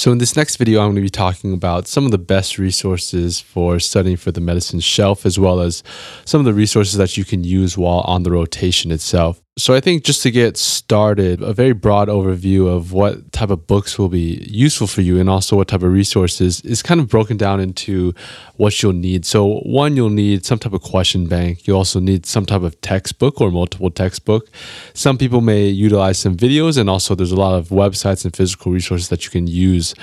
So, in this next video, I'm going to be talking about some of the best resources for studying for the medicine shelf, as well as some of the resources that you can use while on the rotation itself. So, I think just to get started, a very broad overview of what type of books will be useful for you and also what type of resources is kind of broken down into what you'll need. So, one, you'll need some type of question bank. You also need some type of textbook or multiple textbook. Some people may utilize some videos, and also there's a lot of websites and physical resources that you can use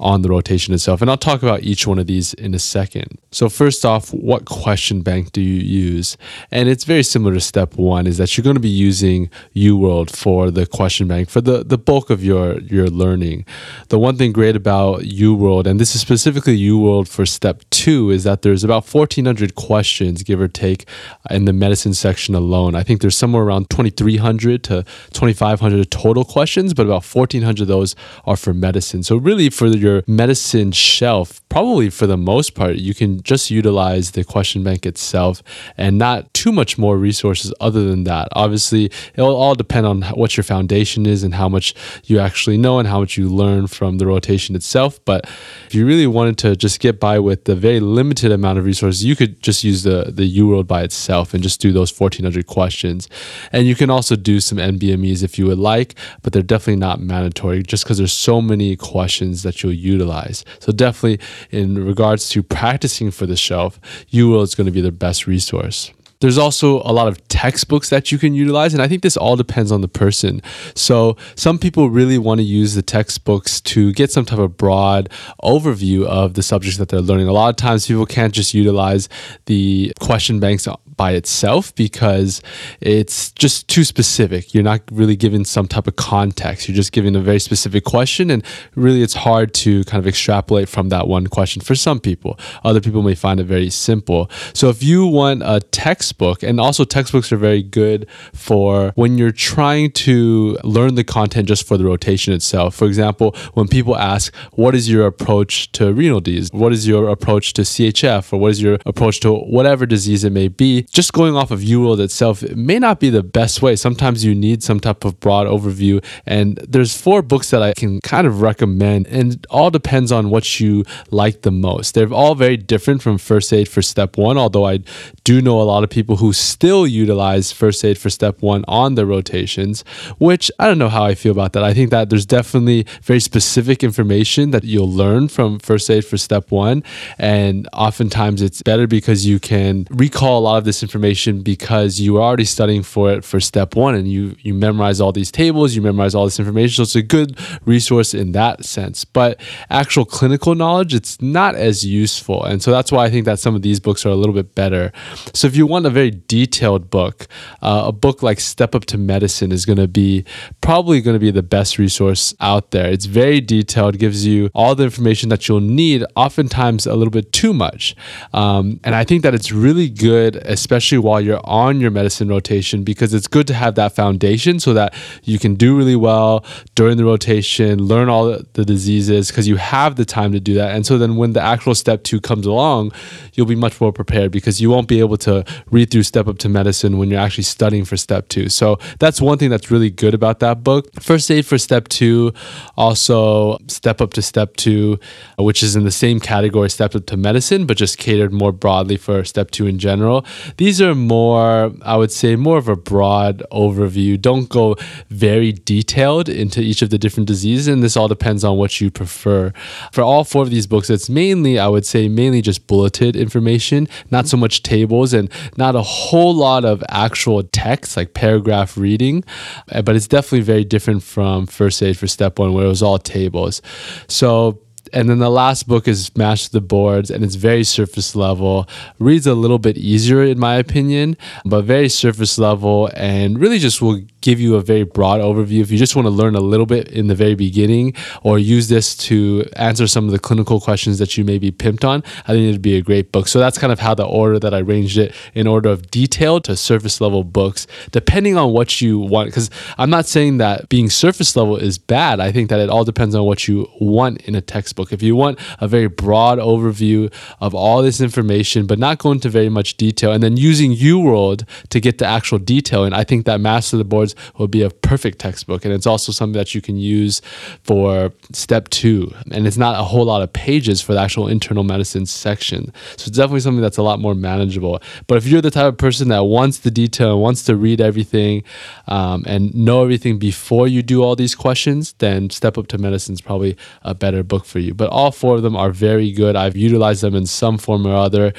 on the rotation itself. And I'll talk about each one of these in a second. So, first off, what question bank do you use? And it's very similar to step one, is that you're going to be using UWorld for the question bank for the, the bulk of your, your learning. The one thing great about UWorld, and this is specifically UWorld for step two, is that there's about 1,400 questions, give or take, in the medicine section alone. I think there's somewhere around 2,300 to 2,500 total questions, but about 1,400 of those are for medicine. So, really, for your your medicine shelf, probably for the most part, you can just utilize the question bank itself and not too much more resources other than that. Obviously, it will all depend on what your foundation is and how much you actually know and how much you learn from the rotation itself. But if you really wanted to just get by with the very limited amount of resources, you could just use the, the UWorld by itself and just do those 1400 questions. And you can also do some NBMEs if you would like, but they're definitely not mandatory just because there's so many questions that you'll utilize. So definitely in regards to practicing for the shelf, UWorld is going to be the best resource. There's also a lot of textbooks that you can utilize, and I think this all depends on the person. So, some people really want to use the textbooks to get some type of broad overview of the subjects that they're learning. A lot of times, people can't just utilize the question banks by itself because it's just too specific. You're not really given some type of context. You're just given a very specific question, and really it's hard to kind of extrapolate from that one question for some people. Other people may find it very simple. So if you want a textbook, and also textbooks are very good for when you're trying to learn the content just for the rotation itself. For example, when people ask, What is your approach to renal disease? What is your approach to CHF? Or what is your approach to whatever disease it may be? Just going off of UWorld itself it may not be the best way. Sometimes you need some type of broad overview. And there's four books that I can kind of recommend, and it all depends on what you like the most. They're all very different from first aid for step one, although I do know a lot of people who still utilize first aid for step one on their rotations, which I don't know how I feel about that. I think that there's definitely very specific information that you'll learn from first aid for step one. And oftentimes it's better because you can recall a lot of this information because you are already studying for it for step one and you you memorize all these tables, you memorize all this information. So it's a good resource in that sense. But actual clinical knowledge, it's not as useful. And so that's why I think that some of these books are a little bit better. So if you want a very detailed book, uh, a book like Step Up to Medicine is going to be probably going to be the best resource out there. It's very detailed, gives you all the information that you'll need, oftentimes a little bit too much. Um, and I think that it's really good, especially especially while you're on your medicine rotation, because it's good to have that foundation so that you can do really well during the rotation, learn all the diseases, because you have the time to do that. And so then when the actual step two comes along, you'll be much more prepared because you won't be able to read through Step Up to Medicine when you're actually studying for step two. So that's one thing that's really good about that book. First Aid for Step Two, also Step Up to Step Two, which is in the same category, Step Up to Medicine, but just catered more broadly for Step Two in general. These are more, I would say, more of a broad overview. Don't go very detailed into each of the different diseases, and this all depends on what you prefer. For all four of these books, it's mainly, I would say, mainly just bulleted information, not so much tables and not a whole lot of actual text like paragraph reading, uh, but it's definitely very different from First Aid for Step One, where it was all tables. So, and then the last book is Master the Boards, and it's very surface level. Reads a little bit easier, in my opinion, but very surface level, and really just will give you a very broad overview. If you just want to learn a little bit in the very beginning, or use this to answer some of the clinical questions that you may be pimped on, I think it'd be a great book. So that's kind of how the order that I arranged it in order of detail to surface level books, depending on what you want. Because I'm not saying that being surface level is bad. I think that it all depends on what you want in a textbook. If you want a very broad overview of all this information, but not go into very much detail, and then using UWorld to get the actual detail, and I think that Master the Boards Ratios would be a perfect textbook. And it's also something that you can use for step two. And it's not a whole lot of pages for the actual internal medicine section. So it's definitely something that's a lot more manageable. But if you're the type of person that wants the detail and wants to read everything um, and know everything before you do all these questions, then Step Up to Medicine is probably a better book for you. But all four of them are very good. I've utilized them in some form or other,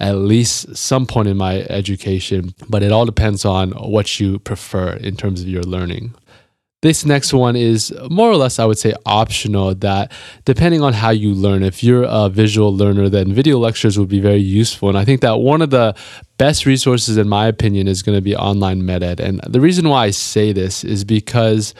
at least some point in my education. But it all depends on what you prefer in terms of your learning. This next one is more or less, I would say, optional. That depending on how you learn, if you're a visual learner, then video lectures would be very useful. And I think that one of the best resources, in my opinion, is going to be online MedEd. And the reason why I say this is because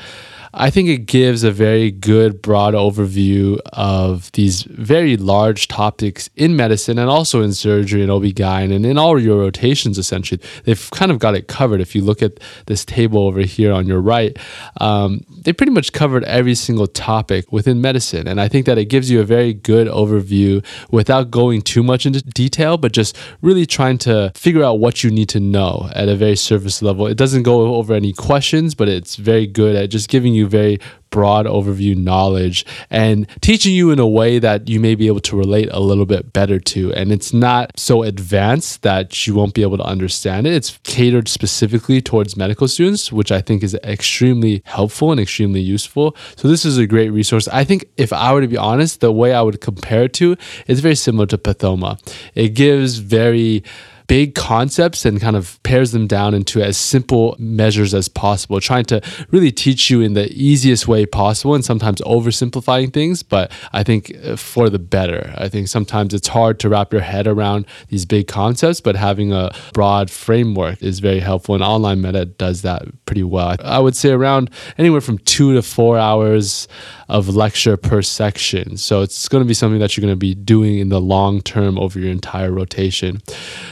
I think it gives a very good broad overview of these very large topics in medicine and also in surgery and OB-GYN and in all your rotations essentially. They've kind of got it covered. If you look at this table over here on your right, um, they pretty much covered every single topic within medicine. And I think that it gives you a very good overview without going too much into detail, but just really trying to figure out what you need to know at a very surface level. It doesn't go over any questions, but it's very good at just giving you you very broad overview knowledge and teaching you in a way that you may be able to relate a little bit better to. And it's not so advanced that you won't be able to understand it. It's catered specifically towards medical students, which I think is extremely helpful and extremely useful. So this is a great resource. I think if I were to be honest, the way I would compare it to is very similar to Pathoma. It gives very big concepts and kind of pares them down into as simple measures as possible, trying to really teach you in the easiest way possible and sometimes oversimplifying things, but I think uh, for the better. I think sometimes it's hard to wrap your head around these big concepts, but having a broad framework is very helpful. And online MedEd does that pretty well. I would say around anywhere from two to four hours of lecture per section. So it's going to be something that you're going to be doing in the long term over your entire rotation.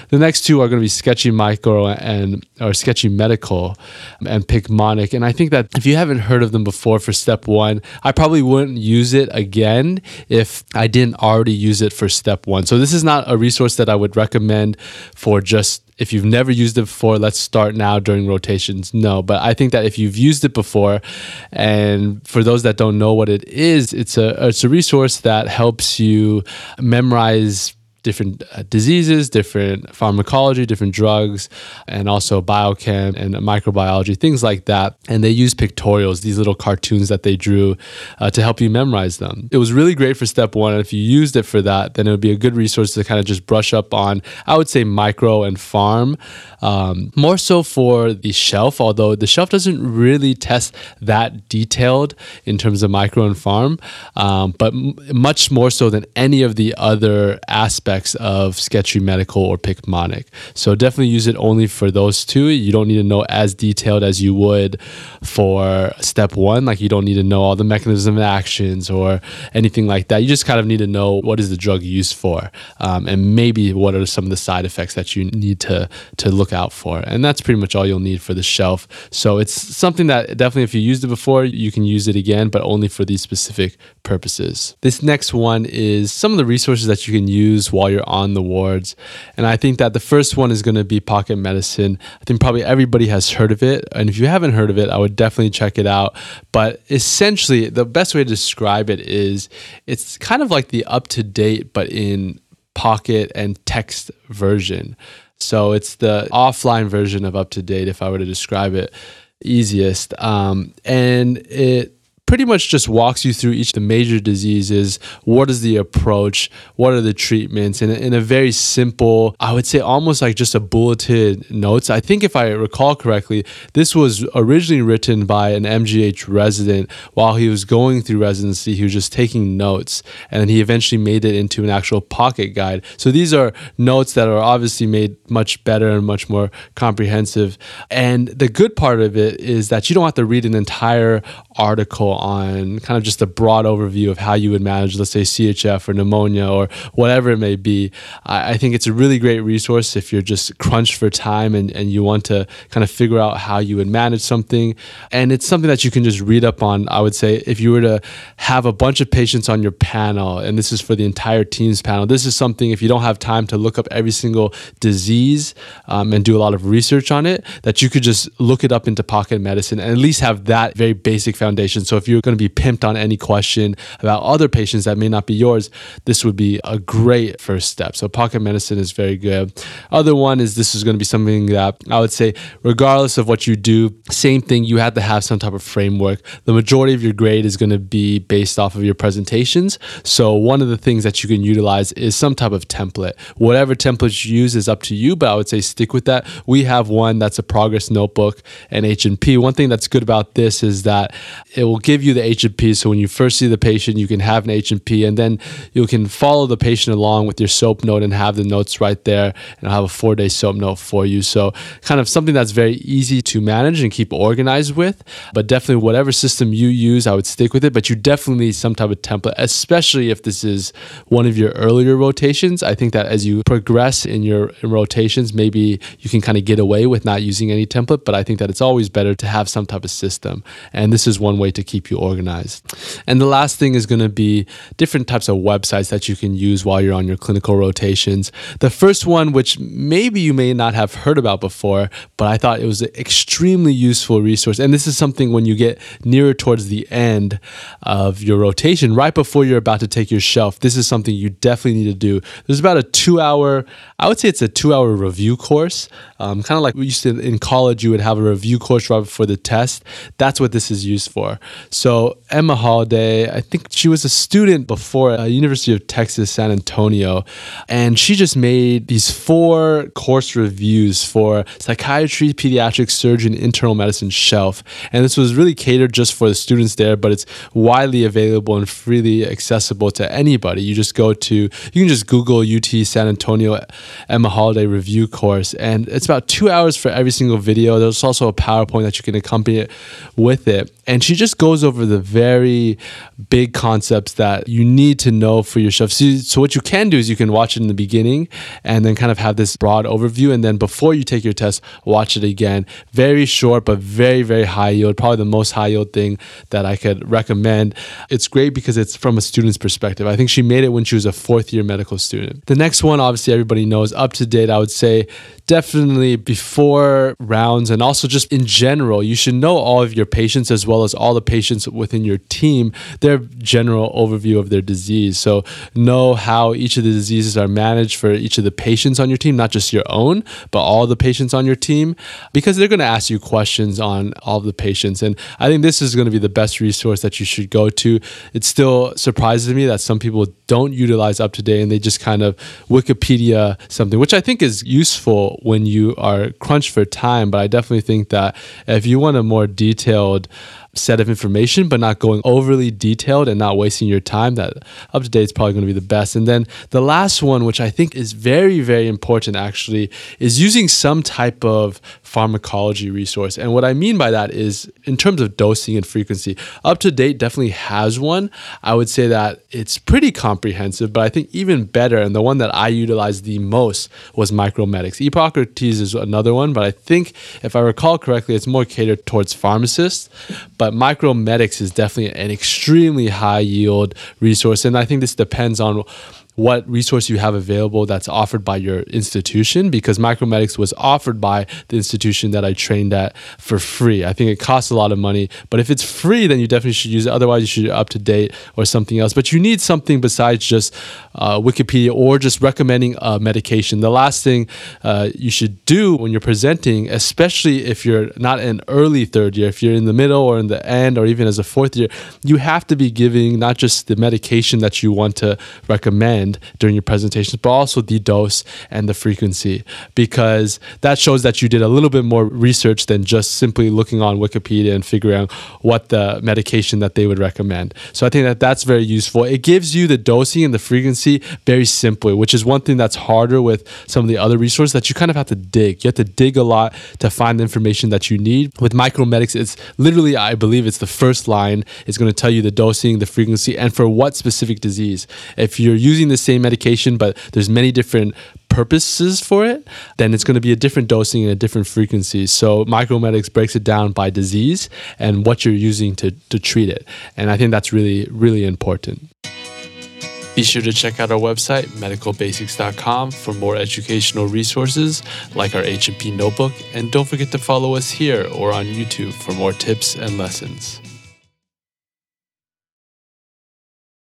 The next two are going to be Sketchy Micro and or Sketchy Medical and Picmonic. And I think that if you haven't heard of them before for step one, I probably wouldn't use it again if I didn't already use it for step one. So this is not a resource that I would recommend for just if you've never used it before, let's start now during rotations. No, but I think that if you've used it before, and for those that don't know what it is, it's a it's a resource that helps you memorize different uh, diseases, different pharmacology, different drugs, and also biochem and microbiology, things like that. And they use pictorials, these little cartoons that they drew uh, to help you memorize them. It was really great for step one. And if you used it for that, then it would be a good resource to kind of just brush up on, I would say, micro and pharm, Um, more so for the shelf, although the shelf doesn't really test that detailed in terms of micro and pharm, um, but m- much more so than any of the other aspects aspects of Sketchy Medical or Picmonic. So definitely use it only for those two. You don't need to know as detailed as you would for step one. Like you don't need to know all the mechanism of actions or anything like that. You just kind of need to know what is the drug used for, um, and maybe what are some of the side effects that you need to to look out for. And that's pretty much all you'll need for the shelf. So it's something that definitely, if you used it before, you can use it again, but only for these specific purposes. This next one is some of the resources that you can use while while you're on the wards. And I think that the first one is going to be Pocket Medicine. I think probably everybody has heard of it. And if you haven't heard of it, I would definitely check it out. But essentially, the best way to describe it is it's kind of like the UpToDate, but in pocket and text version. So it's the offline version of UpToDate, if I were to describe it easiest. Um, and it pretty much just walks you through each of the major diseases. What is the approach? What are the treatments? And in a very simple, I would say almost like just a bulleted notes. I think if I recall correctly, this was originally written by an MGH resident while he was going through residency. He was just taking notes and he eventually made it into an actual pocket guide. So these are notes that are obviously made much better and much more comprehensive. And the good part of it is that you don't have to read an entire article on kind of just a broad overview of how you would manage, let's say, CHF or pneumonia or whatever it may be, I, I think it's a really great resource if you're just crunched for time and, and you want to kind of figure out how you would manage something. And it's something that you can just read up on. I would say if you were to have a bunch of patients on your panel, and this is for the entire team's panel, this is something if you don't have time to look up every single disease um, and do a lot of research on it, that you could just look it up into pocket medicine and at least have that very basic foundation. So if you're going to be pimped on any question about other patients that may not be yours, this would be a great first step. So pocket medicine is very good. Other one is this is going to be something that I would say, regardless of what you do, same thing, you have to have some type of framework. The majority of your grade is going to be based off of your presentations. So one of the things that you can utilize is some type of template. Whatever template you use is up to you, but I would say stick with that. We have one that's a progress notebook and H&P. One thing that's good about this is that it will give you the H&P. So when you first see the patient, you can have an H&P and then you can follow the patient along with your SOAP note and have the notes right there and I'll have a four day SOAP note for you. So kind of something that's very easy to manage and keep organized with, but definitely whatever system you use, I would stick with it. But you definitely need some type of template, especially if this is one of your earlier rotations. I think that as you progress in your rotations, maybe you can kind of get away with not using any template, but I think that it's always better to have some type of system. And this is one way to keep you organized. And the last thing is going to be different types of websites that you can use while you're on your clinical rotations. The first one, which maybe you may not have heard about before, but I thought it was an extremely useful resource. And this is something when you get nearer towards the end of your rotation, right before you're about to take your shelf, this is something you definitely need to do. There's about a two hour, I would say it's a two hour review course. Um, kind of like we used to in college, you would have a review course right before the test. That's what this is used for. So Emma Holliday, I think she was a student before at University of Texas, San Antonio, and she just made these four course reviews for psychiatry, pediatric surgeon, internal medicine shelf. And this was really catered just for the students there, but it's widely available and freely accessible to anybody. You just go to, you can just Google UT San Antonio Emma Holliday review course, and it's about two hours for every single video. There's also a PowerPoint that you can accompany it with it. And she just goes over the very big concepts that you need to know for yourself. So, so, what you can do is you can watch it in the beginning and then kind of have this broad overview. And then before you take your test, watch it again. Very short, but very, very high yield. Probably the most high yield thing that I could recommend. It's great because it's from a student's perspective. I think she made it when she was a fourth year medical student. The next one, obviously, everybody knows UpToDate. I would say definitely before rounds and also just in general, you should know all of your patients as well as all the patients within your team, their general overview of their disease. So know how each of the diseases are managed for each of the patients on your team, not just your own, but all the patients on your team, because they're going to ask you questions on all the patients. And I think this is going to be the best resource that you should go to. It still surprises me that some people don't utilize UpToDate and they just kind of Wikipedia something, which I think is useful when you are crunched for time. But I definitely think that if you want a more detailed set of information, but not going overly detailed and not wasting your time, that UpToDate is probably going to be the best. And then the last one, which I think is very, very important actually, is using some type of pharmacology resource. And what I mean by that is in terms of dosing and frequency, UpToDate definitely has one. I would say that it's pretty comprehensive, but I think even better, and the one that I utilized the most was Micromedex. Epocrates is another one, but I think if I recall correctly, it's more catered towards pharmacists. But Micromedex is definitely an extremely high yield resource. And I think this depends on what resource you have available that's offered by your institution because Micromedex was offered by the institution that I trained at for free. I think it costs a lot of money, but if it's free, then you definitely should use it. Otherwise, you should UpToDate or something else. But you need something besides just uh, Wikipedia or just recommending a medication. The last thing uh, you should do when you're presenting, especially if you're not in early third year, if you're in the middle or in the end, or even as a fourth year, you have to be giving not just the medication that you want to recommend during your presentations, but also the dose and the frequency, because that shows that you did a little bit more research than just simply looking on Wikipedia and figuring out what the medication that they would recommend. So I think that that's very useful. It gives you the dosing and the frequency very simply, which is one thing that's harder with some of the other resources that you kind of have to dig. You have to dig a lot to find the information that you need. With Micromedex, it's literally, I believe, it's the first line. It's going to tell you the dosing, the frequency, and for what specific disease. If you're using the same medication, but there's many different purposes for it, then it's going to be a different dosing and a different frequency. So Micromedex breaks it down by disease and what you're using to, to treat it. And I think that's really, really important. Be sure to check out our website, medicalbasics.com, for more educational resources like our H&P notebook. And don't forget to follow us here or on YouTube for more tips and lessons.